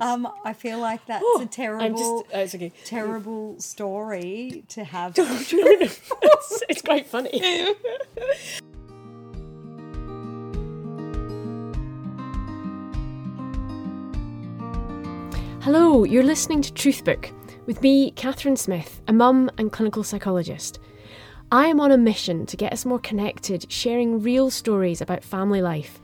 Um, I feel like that's Oh, a I'm terrible, just. Oh, it's okay. terrible story to have. it's, it's quite funny. Hello, you're listening to Truthbook with me, Catherine Smith, a mum and clinical psychologist. I am on a mission to get us more connected, sharing real stories about family life.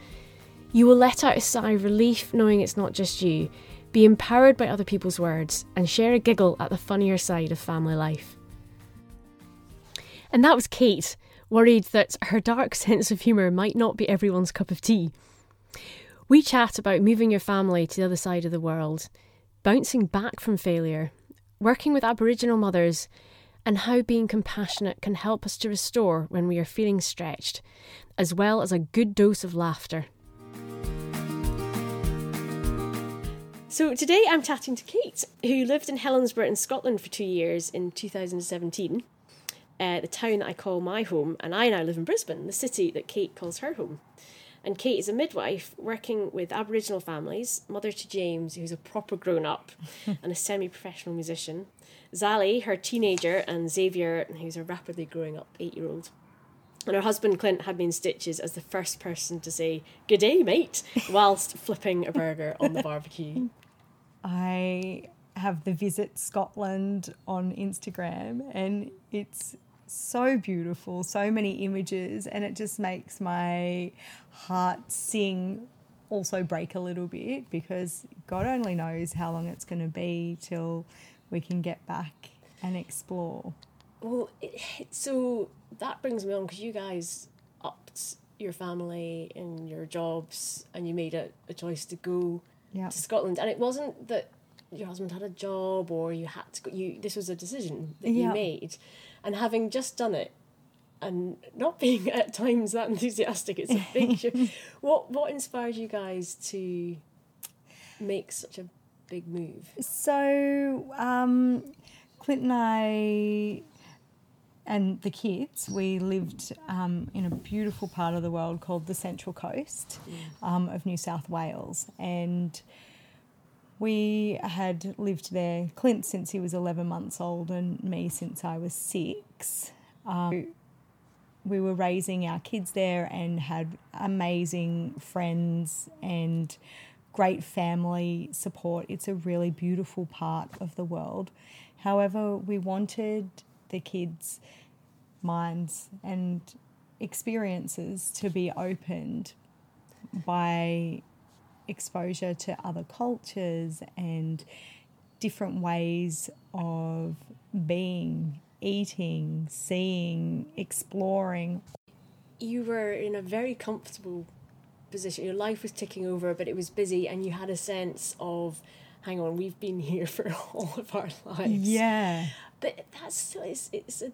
You will let out a sigh of relief knowing it's not just you, be empowered by other people's words, and share a giggle at the funnier side of family life. And that was Kate, worried that her dark sense of humour might not be everyone's cup of tea. We chat about moving your family to the other side of the world, bouncing back from failure, working with Aboriginal mothers, and how being compassionate can help us to restore when we are feeling stretched, as well as a good dose of laughter. So today I'm chatting to Kate, who lived in Helensburgh in Scotland for two years in 2017, uh, the town that I call my home, and I now live in Brisbane, the city that Kate calls her home. And Kate is a midwife working with Aboriginal families, mother to James, who's a proper grown up and a semi professional musician, Zali, her teenager, and Xavier, who's a rapidly growing up eight year old. And her husband Clint had me in stitches as the first person to say, Good day, mate, whilst flipping a burger on the barbecue. I have the Visit Scotland on Instagram, and it's so beautiful, so many images, and it just makes my heart sing. Also, break a little bit because God only knows how long it's going to be till we can get back and explore. Well, it, so that brings me on because you guys upped your family and your jobs and you made a, a choice to go Yeah. to Scotland. And it wasn't that your husband had a job or you had to go, you, this was a decision that you made. And having just done it and not being at times that enthusiastic, it's a big shift. What, what inspired you guys to make such a big move? So, um, Clint and I and the kids, we lived um, in a beautiful part of the world called the Central Coast um, of New South Wales. And we had lived there, Clint since he was 11 months old, and me since I was six. Um, we were raising our kids there and had amazing friends and great family support. It's a really beautiful part of the world. However, we wanted the kids' minds and experiences to be opened by exposure to other cultures and different ways of being, eating, seeing, exploring. you were in a very comfortable position. Your life was ticking over, but it was busy, and you had a sense of, hang on, we've been here for all of our lives. Yeah. But that's it's, it's a,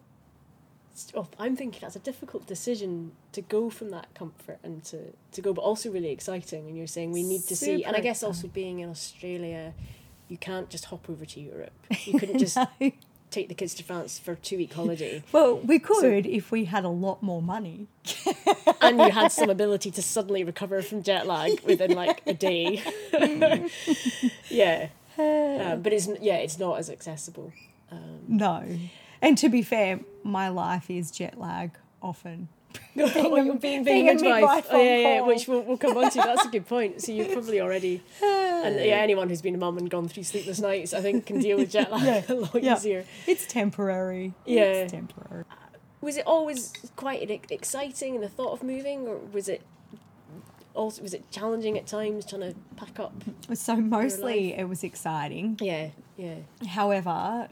oh, I'm thinking that's a difficult decision to go from that comfort and to, to go, but also really exciting. And you're saying we need to see, and I guess also being in Australia, you can't just hop over to Europe. You couldn't just take the kids to France for two week holiday. Well, we could if we had a lot more money. and you had some ability to suddenly recover from jet lag within like a day. yeah, um, but it's yeah, it's not as accessible. Um, no. And to be fair, my life is jet lag often. being, being, being, being a a oh, midwife, midwife oh, yeah, yeah, which we'll, we'll come on to. That's a good point. So you're probably already, and yeah, anyone who's been a mum and gone through sleepless nights, I think, can deal with jet lag a lot Yeah. easier. It's temporary. Yeah. It's temporary. Uh, was it always quite exciting in the thought of moving, or was it also was it challenging at times trying to pack up? So mostly it was exciting. Yeah, yeah. However,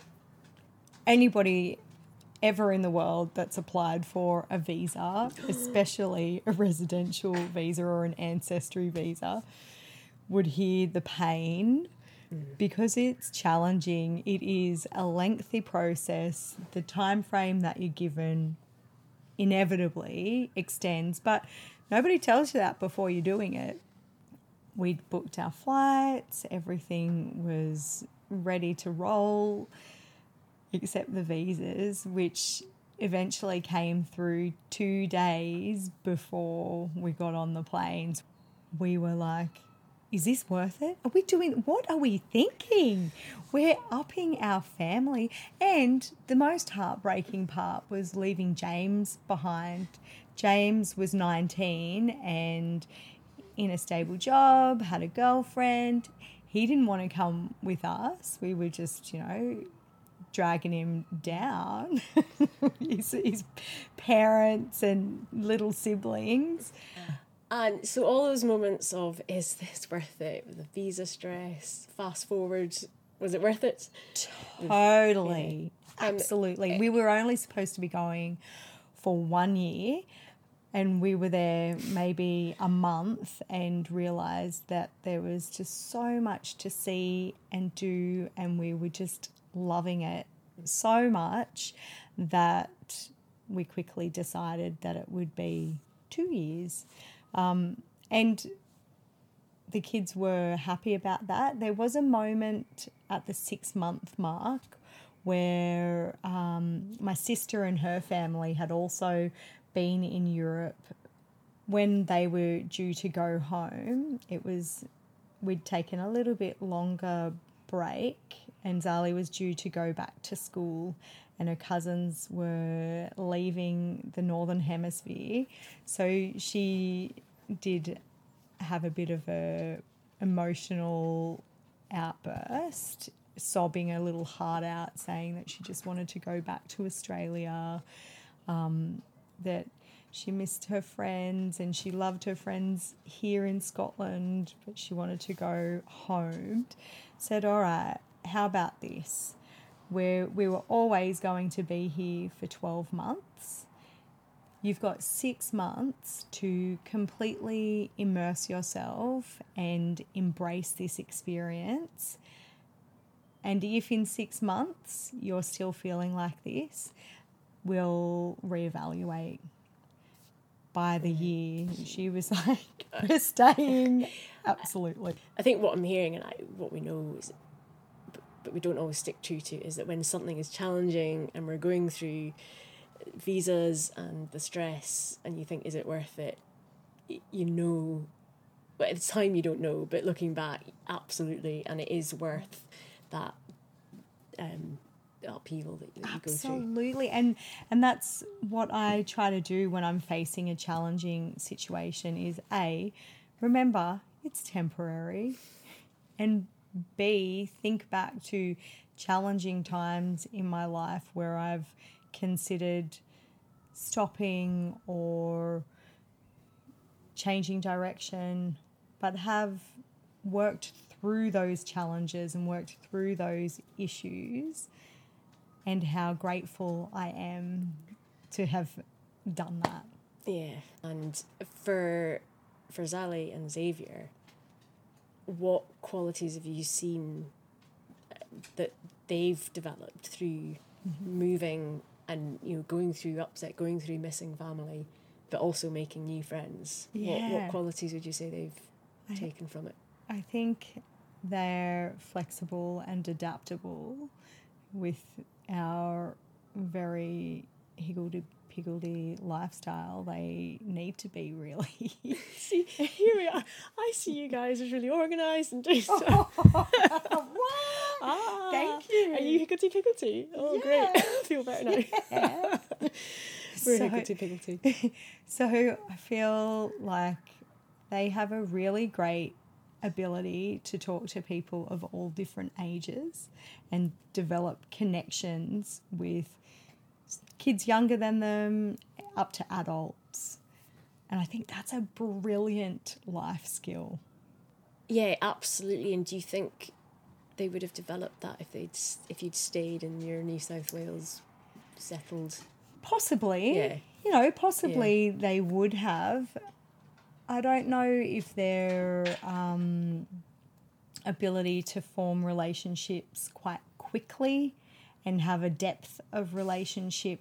anybody ever in the world that's applied for a visa, especially a residential visa or an ancestry visa, would hear the pain mm. because it's challenging. It is a lengthy process. The time frame that you're given inevitably extends, but nobody tells you that before you're doing it. We'd booked our flights, everything was ready to roll except the visas, which eventually came through two days before we got on the planes. We were like, is this worth it? Are we doing what are we thinking? We're upping our family. And the most heartbreaking part was leaving James behind. James was 19 and in a stable job, had a girlfriend. He didn't want to come with us. We were just, you know, dragging him down. his, his parents and little siblings. And so all those moments of is this worth it? The visa stress, fast forward, was it worth it? Totally. Um, Absolutely. we were only supposed to be going for one year and we were there maybe a month and realized that there was just so much to see and do and we were just loving it so much that we quickly decided that it would be two years um, and the kids were happy about that. There was a moment at the six month mark where um, my sister and her family had also been in Europe. When they were due to go home, it was we'd taken a little bit longer break, and Zali was due to go back to school, and her cousins were leaving the northern hemisphere. So she did have a bit of a emotional outburst, sobbing a little heart out, saying that she just wanted to go back to Australia, um, that she missed her friends and she loved her friends here in Scotland, but she wanted to go home. Said, All right, how about this? Where we were always going to be here for 12 months. You've got six months to completely immerse yourself and embrace this experience. And if in six months you're still feeling like this, we'll reevaluate by the year. She was like, we're staying. Absolutely. I think what I'm hearing and I, what we know is, but, we don't always stick true to, is that when something is challenging and we're going through visas and the stress and you think, is it worth it? You know, but at the time you don't know, but looking back, absolutely, and it is worth that um, upheaval that, that you go through. Absolutely. And and that's what I try to do when I'm facing a challenging situation is A, remember it's temporary. And B, think back to challenging times in my life where I've considered stopping or changing direction, but have worked through those challenges and worked through those issues and how grateful I am to have done that. Yeah, and for for Zali and Xavier, what qualities have you seen that they've developed through mm-hmm. moving and you know going through upset, going through missing family, but also making new friends? What what qualities would you say they've I- taken from it? I think they're flexible and adaptable with our very higgledy piggledy lifestyle. They need to be really. See, here we are. I see you guys as really organised and doing stuff. Ah, Thank you. Are you higgledy piggledy? Oh, great. I feel better now. Yeah. We're So- higgledy piggledy. So I feel like they have a really great ability to talk to people of all different ages and develop connections with kids younger than them up to adults. And I think that's a brilliant life skill. Yeah, absolutely. And do you think they would have developed that if they'd if you'd stayed in your New South Wales settled? Possibly. Yeah. You know, possibly they would have. I don't know if their um, ability to form relationships quite quickly and have a depth of relationship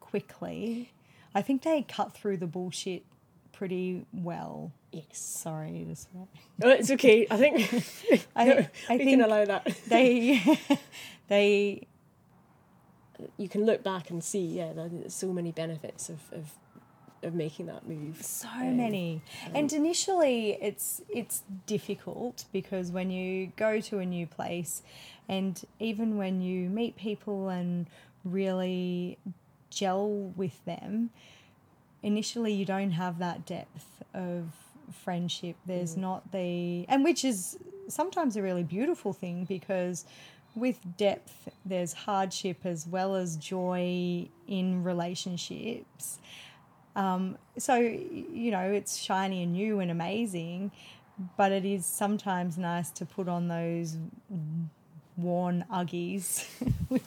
quickly. I think they cut through the bullshit pretty well. Yes. Sorry. Oh, it's okay. I think I, I we think can allow that. they they You can look back and see, yeah, there's so many benefits of, of of making that move. so Um, many and initially it's it's difficult because when you go to a new place and even when you meet people and really gel with them initially you don't have that depth of friendship. There's not the and which is sometimes a really beautiful thing because with depth there's hardship as well as joy in relationships. Um, so, you know, it's shiny and new and amazing, but it is sometimes nice to put on those worn Uggies.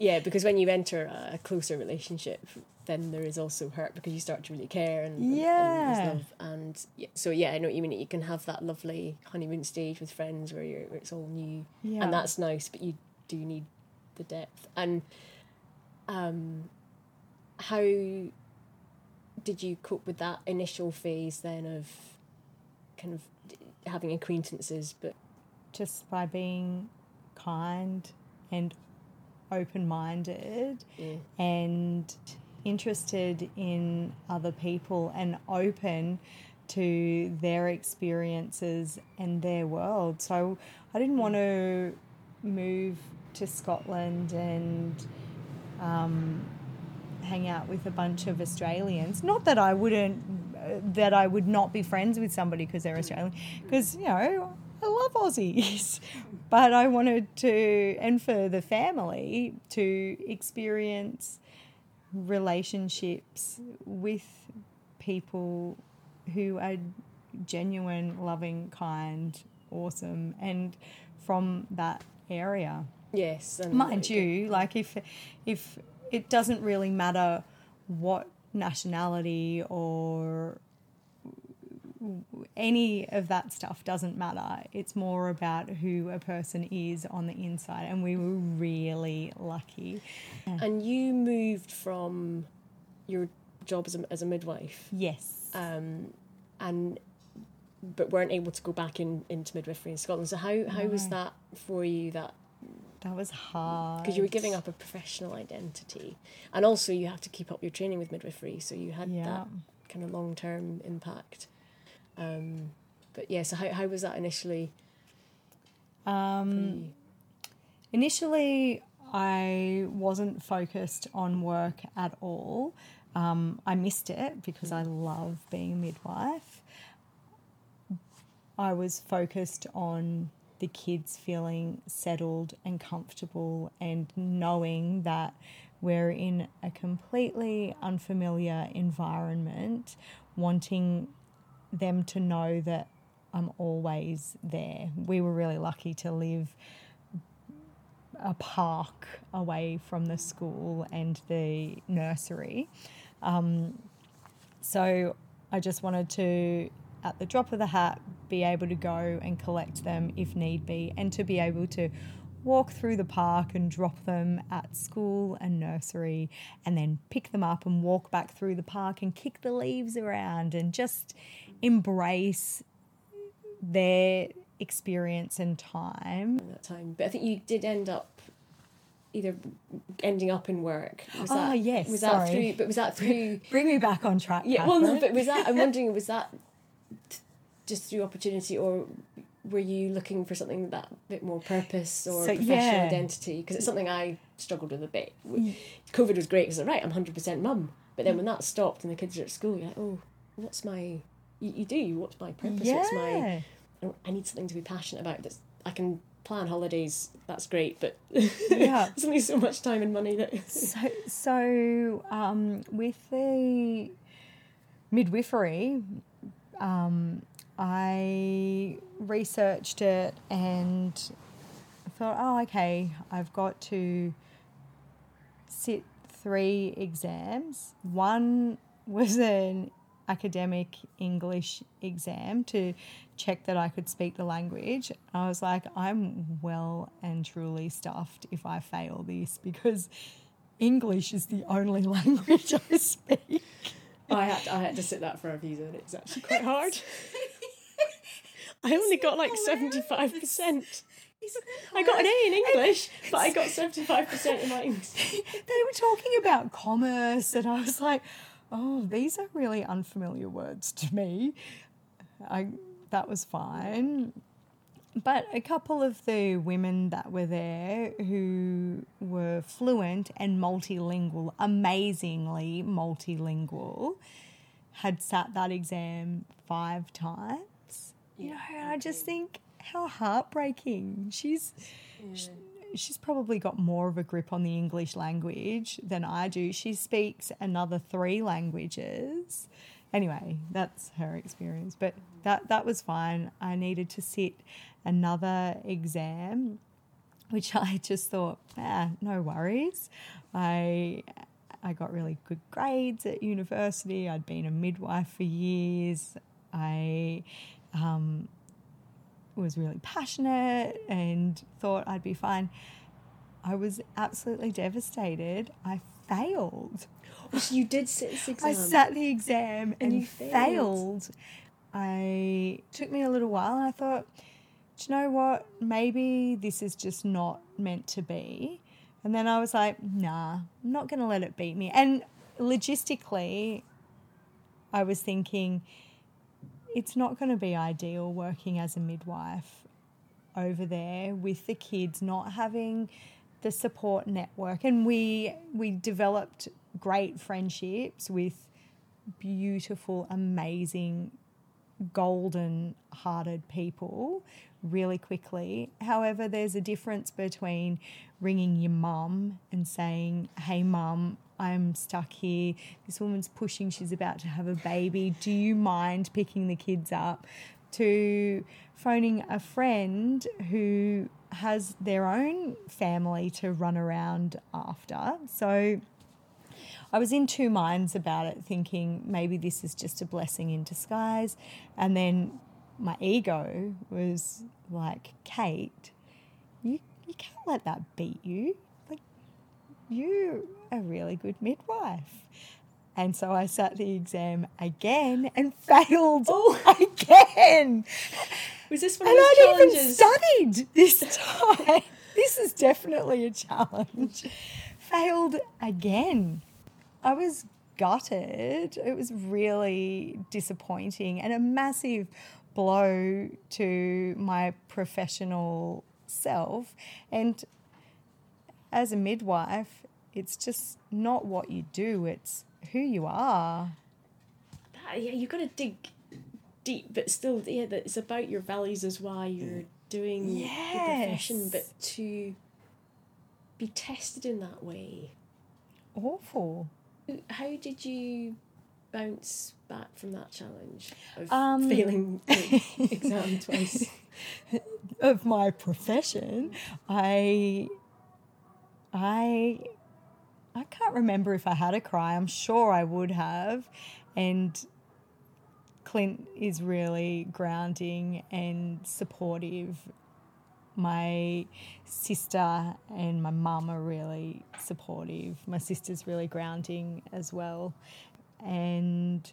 Yeah, because when you enter a closer relationship, then there is also hurt because you start to really care and, and- and Yeah. love. And yeah, so yeah, I know what you mean. You can have that lovely honeymoon stage with friends where you're where it's all new, Yeah. and that's nice. But you do need the depth. And um, how did you cope with that initial phase then of kind of having acquaintances, but Just by being kind and open minded yeah, and interested in other people and open to their experiences and their world. So I didn't want to move to Scotland and um, hang out with a bunch of Australians. Not that I wouldn't, uh, that I would not be friends with somebody because they're Australian, because, you know, I love Aussies. But I wanted to, and for the family, to experience relationships with people who are genuine, loving, kind, awesome, and from that area yes, and mind you like if if it doesn't really matter what nationality or any of that stuff doesn't matter it's more about who a person is on the inside and we were really lucky And you moved from your job as a, as a midwife, yes um, and but weren't able to go back in into midwifery in Scotland. So how how was that for you? That that was hard because you were giving up a professional identity, and also you have to keep up your training with midwifery. So you had Yeah. that kind of long term impact. Um, but yeah, so how how was that initially? um? Initially, I wasn't focused on work at all. Um, I missed it because I love being a midwife. I was focused on the kids feeling settled and comfortable and knowing that we're in a completely unfamiliar environment, wanting them to know that I'm always there. We were really lucky to live a park away from the school and the nursery. Um, so I just wanted to, at the drop of the hat, be able to go and collect them if need be, and to be able to walk through the park and drop them at school and nursery, and then pick them up and walk back through the park and kick the leaves around and just embrace their experience and time. at that time. But I think you did end up either ending up in work. Was Oh, that, yes, Was that sorry. through? But was that through? Bring me back on track. yeah. Well, no. But was that? I'm wondering. Was that just through opportunity, or were you looking for something that bit more purpose or So, professional yeah. identity? Because it's something I struggled with a bit. Mm. COVID was great because right, I'm hundred percent mum. But then when that stopped and the kids are at school, you're like, oh, what's my? You, you do. What's my purpose? What's my? I- need something to be passionate about. That's I can plan holidays. That's great, but Yeah. there's only so much time and money that. So, so um, with the midwifery, um, I researched it and thought, oh, okay, I've got to sit three exams. One was an academic English exam to check that I could speak the language. I was like, I'm well and truly stuffed if I fail this because English is the only language I speak. Oh, I had to, I had to sit that for a visa, and it's actually quite hard. I only got like seventy five percent. I got an A in English, but I got seventy five percent in my English. they were talking about commerce, and I was like, oh, these are really unfamiliar words to me. I that was fine. But a couple of the women that were there who were fluent and multilingual, amazingly multilingual, had sat that exam five times. You know, and I just think how heartbreaking. She's she, she's probably got more of a grip on the English language than I do. She speaks another three languages. Anyway, that's her experience. But that that was fine. I needed to sit another exam, which I just thought, ah, no worries. I I got really good grades at university. I'd been a midwife for years. I um, was really passionate and thought I'd be fine. I was absolutely devastated. I failed. So you did sit this exam. I sat the exam and, And you failed. failed. I took me a little while and I thought, do you know what? Maybe this is just not meant to be. And then I was like, nah, I'm not going to let it beat me. And logistically, I was thinking, it's not going to be ideal working as a midwife over there with the kids not having the support network. And we we developed great friendships with beautiful amazing golden hearted people really quickly. However there's a difference between ringing your mum and saying hey mum I'm stuck here. This woman's pushing, she's about to have a baby. Do you mind picking the kids up? To phoning a friend who has their own family to run around after. So I was in two minds about it, thinking maybe this is just a blessing in disguise. And then my ego was like, Kate, you, you can't let that beat you. You a really good midwife. And so I sat the exam again and failed oh. again. Was this one And of those I'd even studied this time. this is definitely a challenge. Failed again. I was gutted. It was really disappointing and a massive blow to my professional self. And as a midwife, it's just not what you do, it's who you are. Yeah, you've got to dig deep, but still, yeah, that it's about your values as why you're doing the profession, but to be tested in that way. Awful. How did you bounce back from that challenge of Um, failing the exam twice? of my profession, I I I can't remember if I had a cry. I'm sure I would have. And Clint is really grounding and supportive. My sister and my mum are really supportive. My sister's really grounding as well. And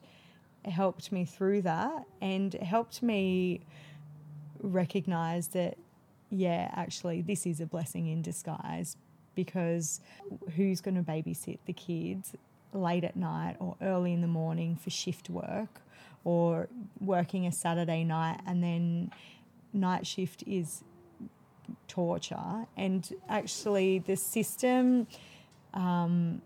helped me through that and helped me recognize that, yeah, actually, this is a blessing in disguise because who's going to babysit the kids late at night or early in the morning for shift work or working a Saturday night and then night shift is torture. And actually, the system, um,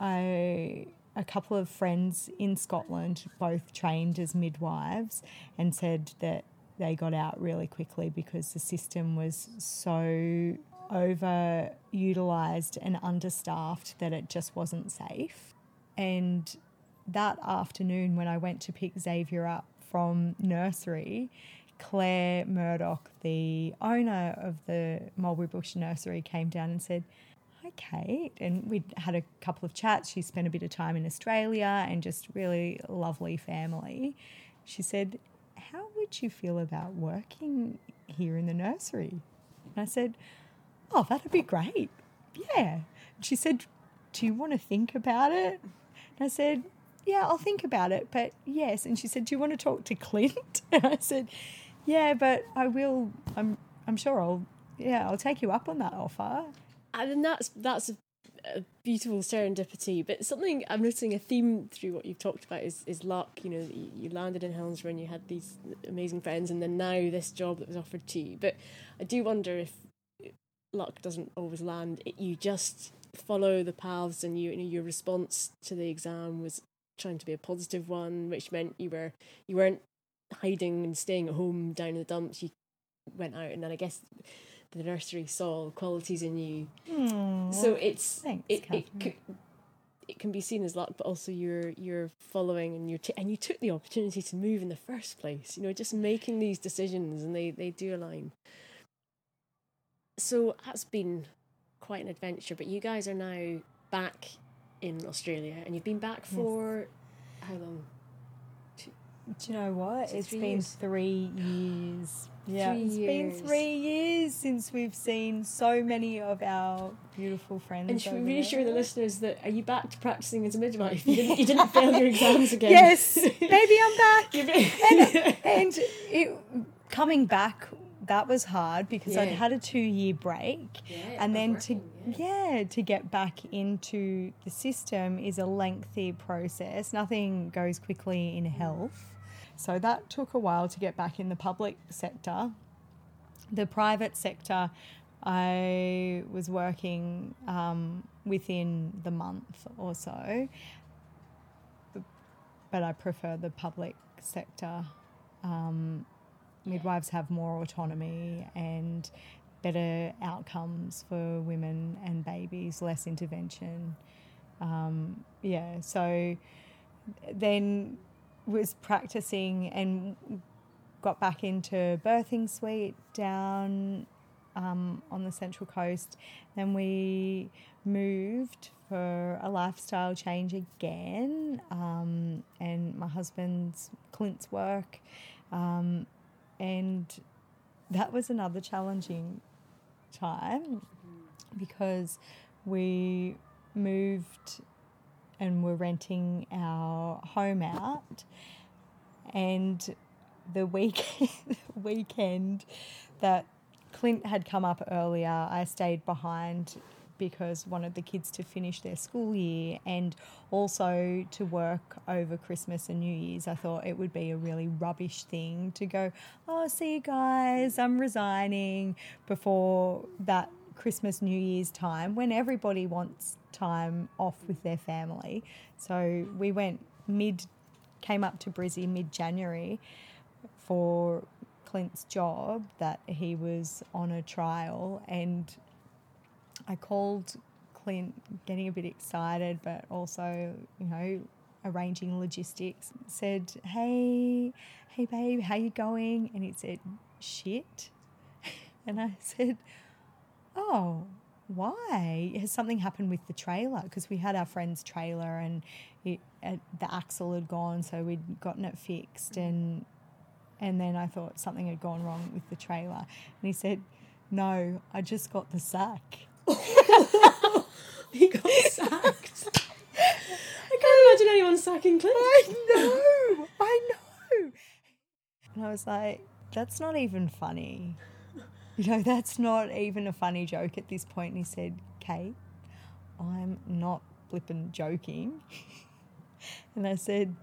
I a couple of friends in Scotland, both trained as midwives, and said that they got out really quickly because the system was so overutilized and understaffed that it just wasn't safe. And that afternoon, when I went to pick Xavier up from nursery, Claire Murdoch, the owner of the Mulberry Bush Nursery, came down and said, Hi, Kate. And we'd had a couple of chats. She spent a bit of time in Australia and just really lovely family. She said, How would you feel about working here in the nursery? And I said, Oh, that'd be great. Yeah. And she said, Do you want to think about it? And I said, Yeah, I'll think about it, but yes. And she said, Do you want to talk to Clint? And I said, Yeah, but I will. I'm, I'm sure I'll, yeah, I'll take you up on that offer. and that's that's a beautiful serendipity. But something I'm noticing a theme through what you've talked about is, is luck. You know, you, landed in Helensburgh and you had these amazing friends, and then now this job that was offered to you. But I do wonder if luck doesn't always land. It, you just follow the paths, and you, you know, your response to the exam was trying to be a positive one, which meant you were you weren't hiding and staying at home down in the dumps. You went out, and then I guess the nursery saw qualities in you. Hmm, so it's thanks, it, it, Catherine. it can be seen as luck, but also you're you're following and you're t- and you took the opportunity to move in the first place. You know, just making these decisions, and they they do align. So that's been quite an adventure. But you guys are now back in Australia, and you've been back for how long? Do you know what? It's been years? three years. Yeah, Three it's years. been three years since we've seen so many of our beautiful friends. And should we reassure the listeners that are you back to practicing as a midwife? You didn't, you didn't fail your exams again. Yes, maybe I'm back. You've and it, coming back, that was hard because I'd had a two year break. Yeah, and then to working, yeah. to get back into the system is a lengthy process. Nothing goes quickly in health. So that took a while to get back in the public sector. The private sector i was working um, within the month or so. But i prefer the public sector um, midwives have more autonomy and better outcomes for women and babies, less intervention. Um, yeah, so then was practicing and got back into birthing suite down um, on the Central Coast. Then we moved for a lifestyle change again, um, and my husband's Clint's work, um, and that was another challenging time because we moved and were renting our home out. And the week weekend that Clint had come up earlier I stayed behind because wanted the kids to finish their school year and also to work over Christmas and New Year's. I thought it would be a really rubbish thing to go, oh, see you guys, I'm resigning before that Christmas, New Year's time when everybody wants time off with their family. So we went mid, came up to Brizzy mid January for Clint's job that he was on a trial and I called Clint getting a bit excited but also, you know, arranging logistics. Said, "Hey, hey babe, how you going?" And he said, "Shit." And I said, "Oh, why? Has something happened with the trailer? Because we had our friend's trailer and it, uh, the axle had gone, so we'd gotten it fixed and and then I thought something had gone wrong with the trailer. And he said, No, I just got the sack. he got sacked. I can't imagine anyone sacking Clint. I know, I know. And I was like, That's not even funny. You know, that's not even a funny joke at this point. And he said, Kate, I'm not flippin' joking. and I said,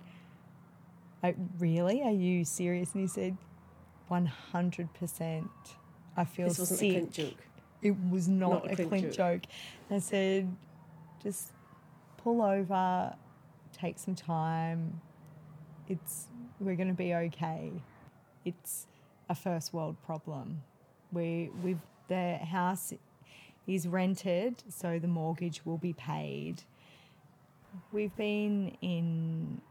I, Really? Are you serious? And he said, 100%. I feel This wasn't sick. a Clint joke. It was not, Not a a joke. joke. I said, just pull over, take some time. It's we're going to be okay. It's a first world problem. We we've the house is rented, so the mortgage will be paid. We've been in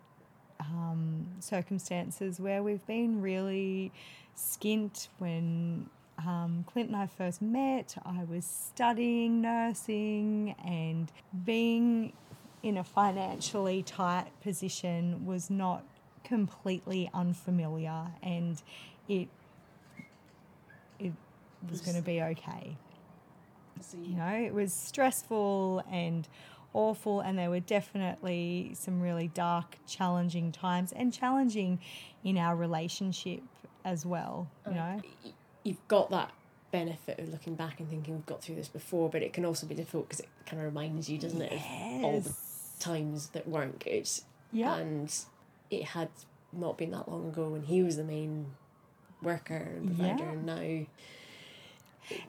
um, circumstances where we've been really skint when um, Clint and I first met. I was studying nursing and being in a financially tight position was not completely unfamiliar and it it was going to be okay you know, it was stressful and awful, and there were definitely some really dark, challenging times and challenging in our relationship as well, you know. You've got that benefit of looking back and thinking we've got through this before, but it can also be difficult because it kind of reminds you, doesn't it, of all the times that weren't good. Yeah. And it had not been that long ago when he was the main worker and provider, Yeah. and now it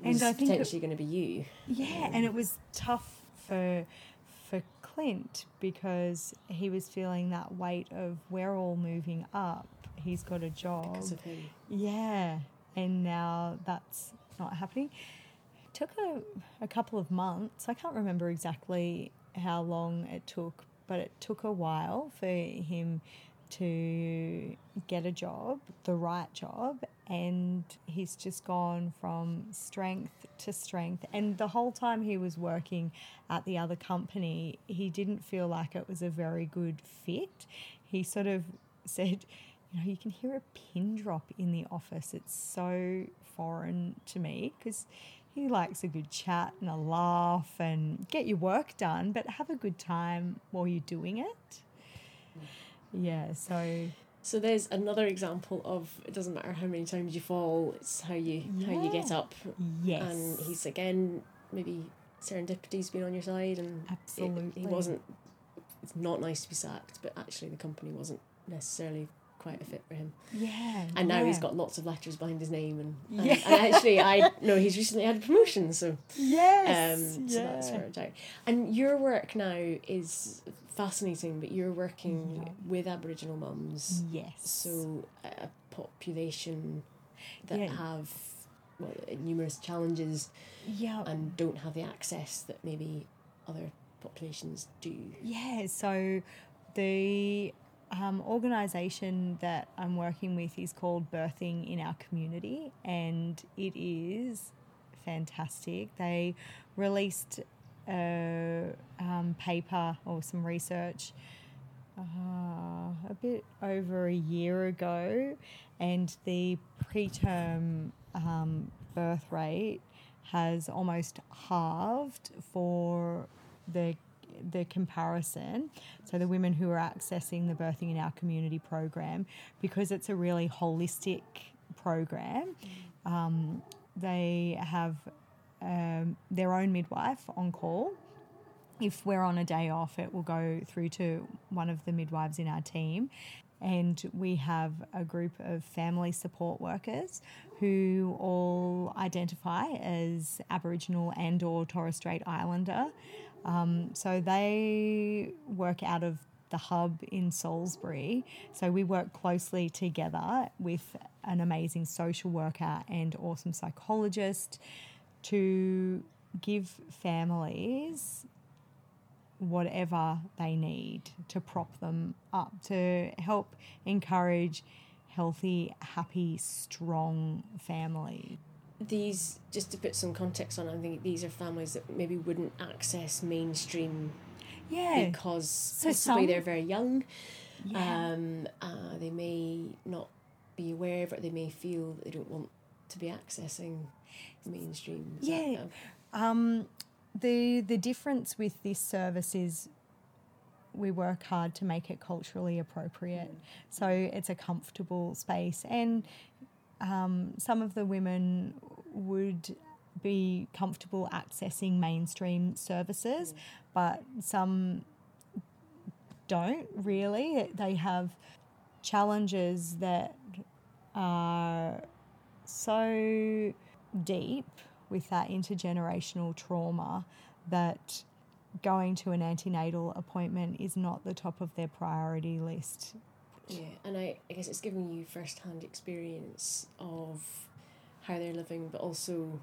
And I think potentially going to be you. Yeah, and it was tough for for Clint because he was feeling that weight of we're all moving up. He's got a job. because of him. Yeah, and now that's not happening. It took a, a couple of months. I can't remember exactly how long it took, but it took a while for him to get a job, the right job, and he's just gone from strength to strength. And the whole time he was working at the other company, he didn't feel like it was a very good fit. He sort of said, you know, you can hear a pin drop in the office. It's so foreign to me because he likes a good chat and a laugh and get your work done, but have a good time while you're doing it. Yeah, so So there's another example of it doesn't matter how many times you fall, it's how you how you get up. yes. And he's again maybe serendipity's been on your side and it- Absolutely. he wasn't it's not nice to be sacked, but actually the company wasn't necessarily quite a fit for him. yeah. And now he's got lots of letters behind his name and, and, Yeah. and actually I know he's recently had a promotion, so Yes. um, so that's yeah. worked out. And your work now is fascinating, but you're working Yeah. with Aboriginal mums, Yes. so a population that Yeah. have well numerous challenges yeah. and don't have the access that maybe other populations do. Yeah, so the um, organisation that I'm working with is called Birthing in Our Community, and it is fantastic. They released a um, paper or some research uh, a bit over a year ago, and the preterm um, birth rate has almost halved for the the comparison. So the women who are accessing the birthing in our community program, because it's a really holistic program, um, they have um, their own midwife on call if we're on a day off, it will go through to one of the midwives in our team. And we have a group of family support workers who all identify as Aboriginal and or Torres Strait Islander. Um, so they work out of the hub in Salisbury. So we work closely together with an amazing social worker and awesome psychologist to give families whatever they need to prop them up, to help encourage healthy, happy, strong family. These, just to put some context on, I think these are families that maybe wouldn't access mainstream Yeah. because So possibly some- they're very young. yeah. Um, uh, they may not be aware of it. They may feel that they don't want to be accessing mainstream. Yeah. Um, the the difference with this service is we work hard to make it culturally appropriate, so it's a comfortable space, and um, some of the women would be comfortable accessing mainstream services, but some don't really. They have challenges that are so deep with that intergenerational trauma that going to an antenatal appointment is not the top of their priority list. Yeah, and I, I guess it's giving you first hand experience of how they're living, but also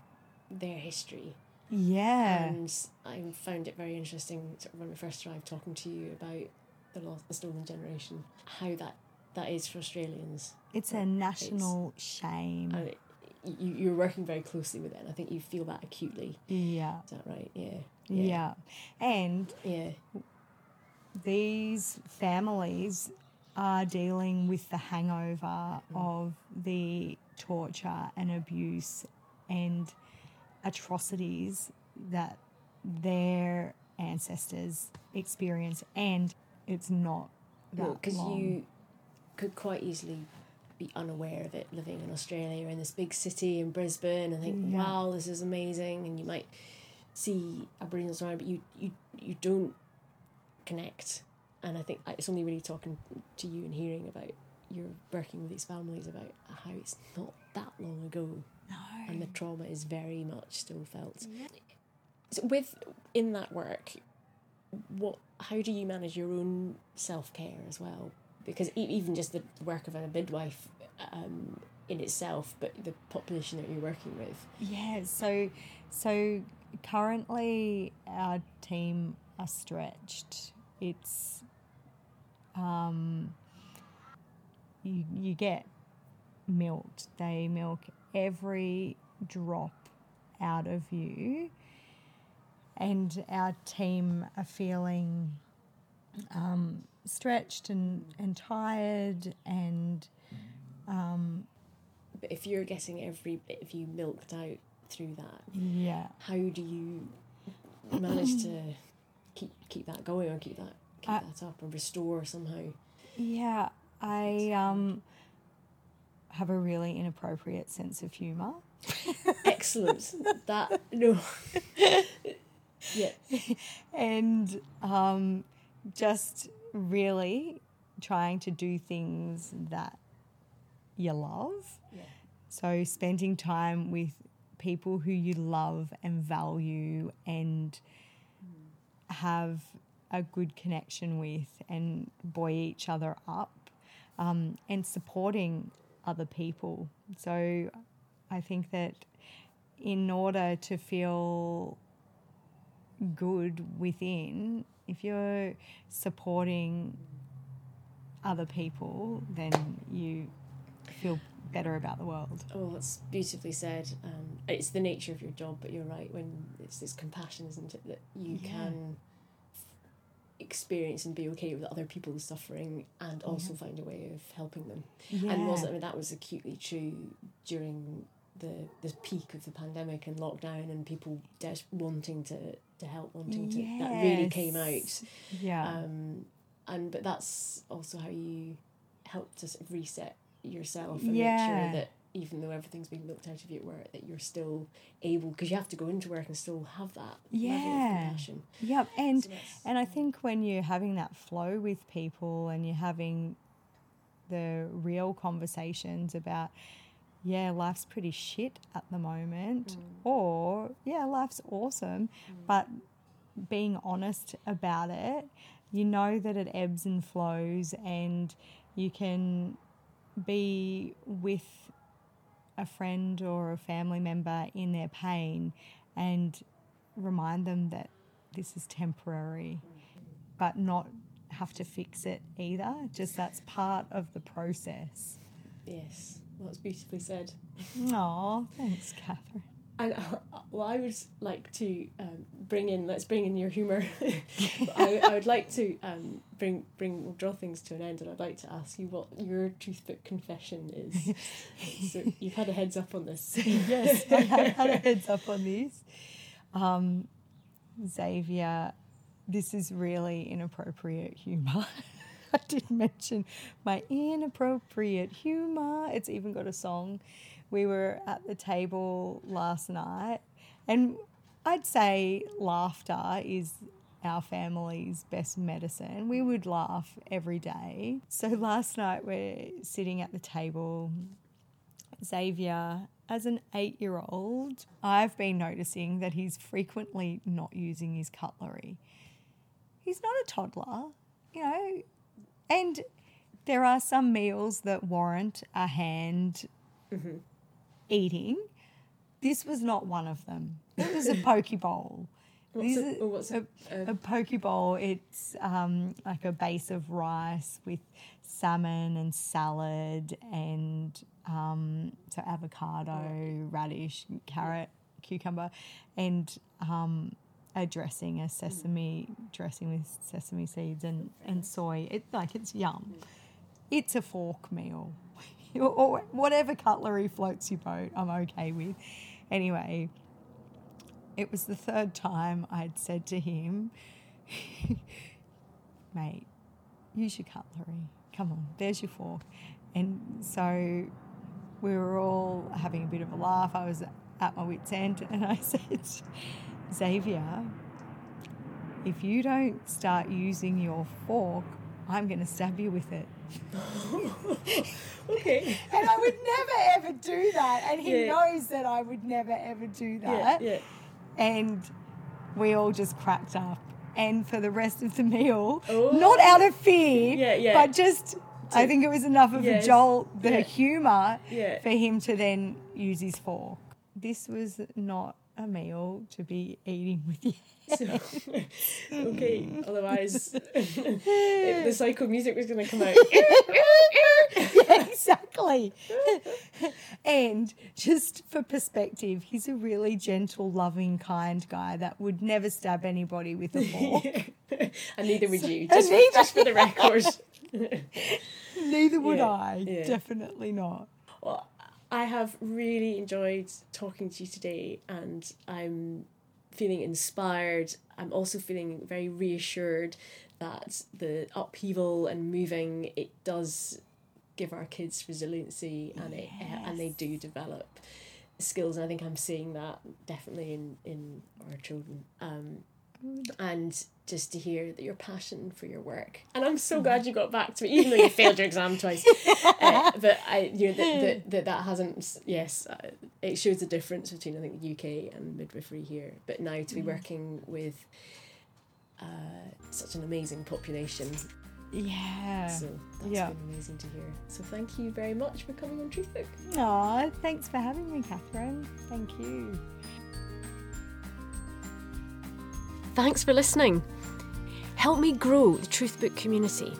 their history. Yeah. And I found it very interesting sort of when we first arrived talking to you about the lost, the stolen generation, how that, that is for Australians. it's a national shame. And it, you, you're working very closely with it, and I think you feel that acutely. yeah. Is that right? Yeah. Yeah. And Yeah. these families are dealing with the hangover of the torture and abuse and atrocities that their ancestors experienced and it's not that Because long. you could quite easily be unaware of it living in Australia in this big city in Brisbane and think, Yeah. wow, this is amazing. And you might see Aboriginals around, but you, you, you don't connect. And I think it's only really talking to you and hearing about you're working with these families about how it's not that long ago No. and the trauma is very much still felt. So with in that work, what how do you manage your own self care as well? Because e- even just the work of a midwife um, in itself, but the population that you're working with. Yeah, so so currently our team are stretched. It's um you you get milked. They milk every drop out of you. And our team are feeling um, stretched and, and tired and um, But if you're getting every bit of you milked out through that, yeah. how do you manage to keep keep that going or keep that keep I- that up and restore somehow? Yeah, I um, have a really inappropriate sense of humour. Excellent. that no. yeah. and um, just really trying to do things that you love. Yeah. So, spending time with people who you love and value and have a good connection with and buoy each other up um, and supporting other people. So, I think that in order to feel good within, if you're supporting other people, then you feel better about the world. Oh, that's beautifully said. Um, it's the nature of your job, but you're right. When it's this compassion, isn't it, that you Yeah. can experience and be okay with other people's suffering, and also find a way of helping them. And was I mean that was acutely true during the the peak of the pandemic and lockdown, and people des- wanting to to help, wanting to that really came out. Yeah. Um, and but that's also how you help to sort of reset yourself and Yeah. make sure that even though everything's being milked out of you at work, that you're still able because you have to go into work and still have that level of Yeah. compassion. Yep. And So and I think when you're having that flow with people and you're having the real conversations about yeah, life's pretty shit at the moment mm. or yeah, life's awesome, mm. but being honest about it, you know that it ebbs and flows and you can be with a friend or a family member in their pain and remind them that this is temporary, but not have to fix it either. Just that's part of the process. yes, well, that's beautifully said. Oh, thanks, Catherine. And uh, well, I would like to um, bring in. Let's bring in your humour. I, I would like to um, bring bring we'll draw things to an end, and I'd like to ask you what your toothpick confession is. so you've had a heads up on this. yes, I had, had a heads up on this. Um, Xavier, this is really inappropriate humour. I did mention my inappropriate humour. It's even got a song. We were at the table last night, and I'd say laughter is our family's best medicine. We would laugh every day. So last night we're sitting at the table Xavier, as an eight year old, I've been noticing that he's frequently not using his cutlery. He's not a toddler, you know, and there are some meals that warrant a hand mm-hmm. Eating. This was not one of them. It was a poke bowl. What's a, oh, what's a, a poke bowl, it's um, like a base of rice with salmon and salad and um, so avocado, radish, carrot, cucumber, and um, a dressing, a sesame dressing with sesame seeds and, and soy. It like it's yum. It's a fork meal. or whatever cutlery floats your boat, I'm okay with. Anyway, it was the third time I'd said to him, mate, use your cutlery. Come on, there's your fork. and so we were all having a bit of a laugh. I was at my wits' end, and I said, Xavier, if you don't start using your fork, I'm going to stab you with it. okay. And I would never ever do that. And he Yeah. knows that I would never ever do that. yeah. And we all just cracked up. And for the rest of the meal, Oh. not out of fear, Yeah, yeah. but just, I think it was enough of Yes. a jolt, the Yeah. humour, Yeah. for him to then use his fork. This was not a meal to be eating with you. So, okay, otherwise the psycho music was going to come out. yeah, exactly. and just for perspective, he's a really gentle, loving, kind guy that would never stab anybody with a fork. and neither would you, And just, for, neither- just for the record. Neither would Yeah, I. yeah. Definitely not. Well, I have really enjoyed talking to you today, and I'm feeling inspired. I'm also feeling very reassured that the upheaval and moving it does give our kids resiliency, and it uh, and they do develop skills. And I think I'm seeing that definitely in in our children. Um, and just to hear that your passion for your work, and I'm so glad you got back to me, even though you failed your exam twice. Uh, but I, you know, that that, that, that hasn't. Yes, uh, it shows the difference between I think the UK and midwifery here. But now to be working with uh, such an amazing population, Yeah. so that's yeah. been amazing to hear. So thank you very much for coming on Truthbook. Aw, thanks for having me, Catherine. Thank you. Thanks for listening. Help me grow the Truthbook community.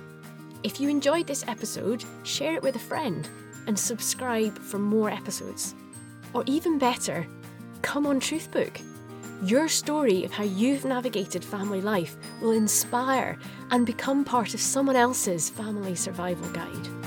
If you enjoyed this episode, share it with a friend and subscribe for more episodes. Or even better, come on Truthbook. Your story of how you've navigated family life will inspire and become part of someone else's family survival guide.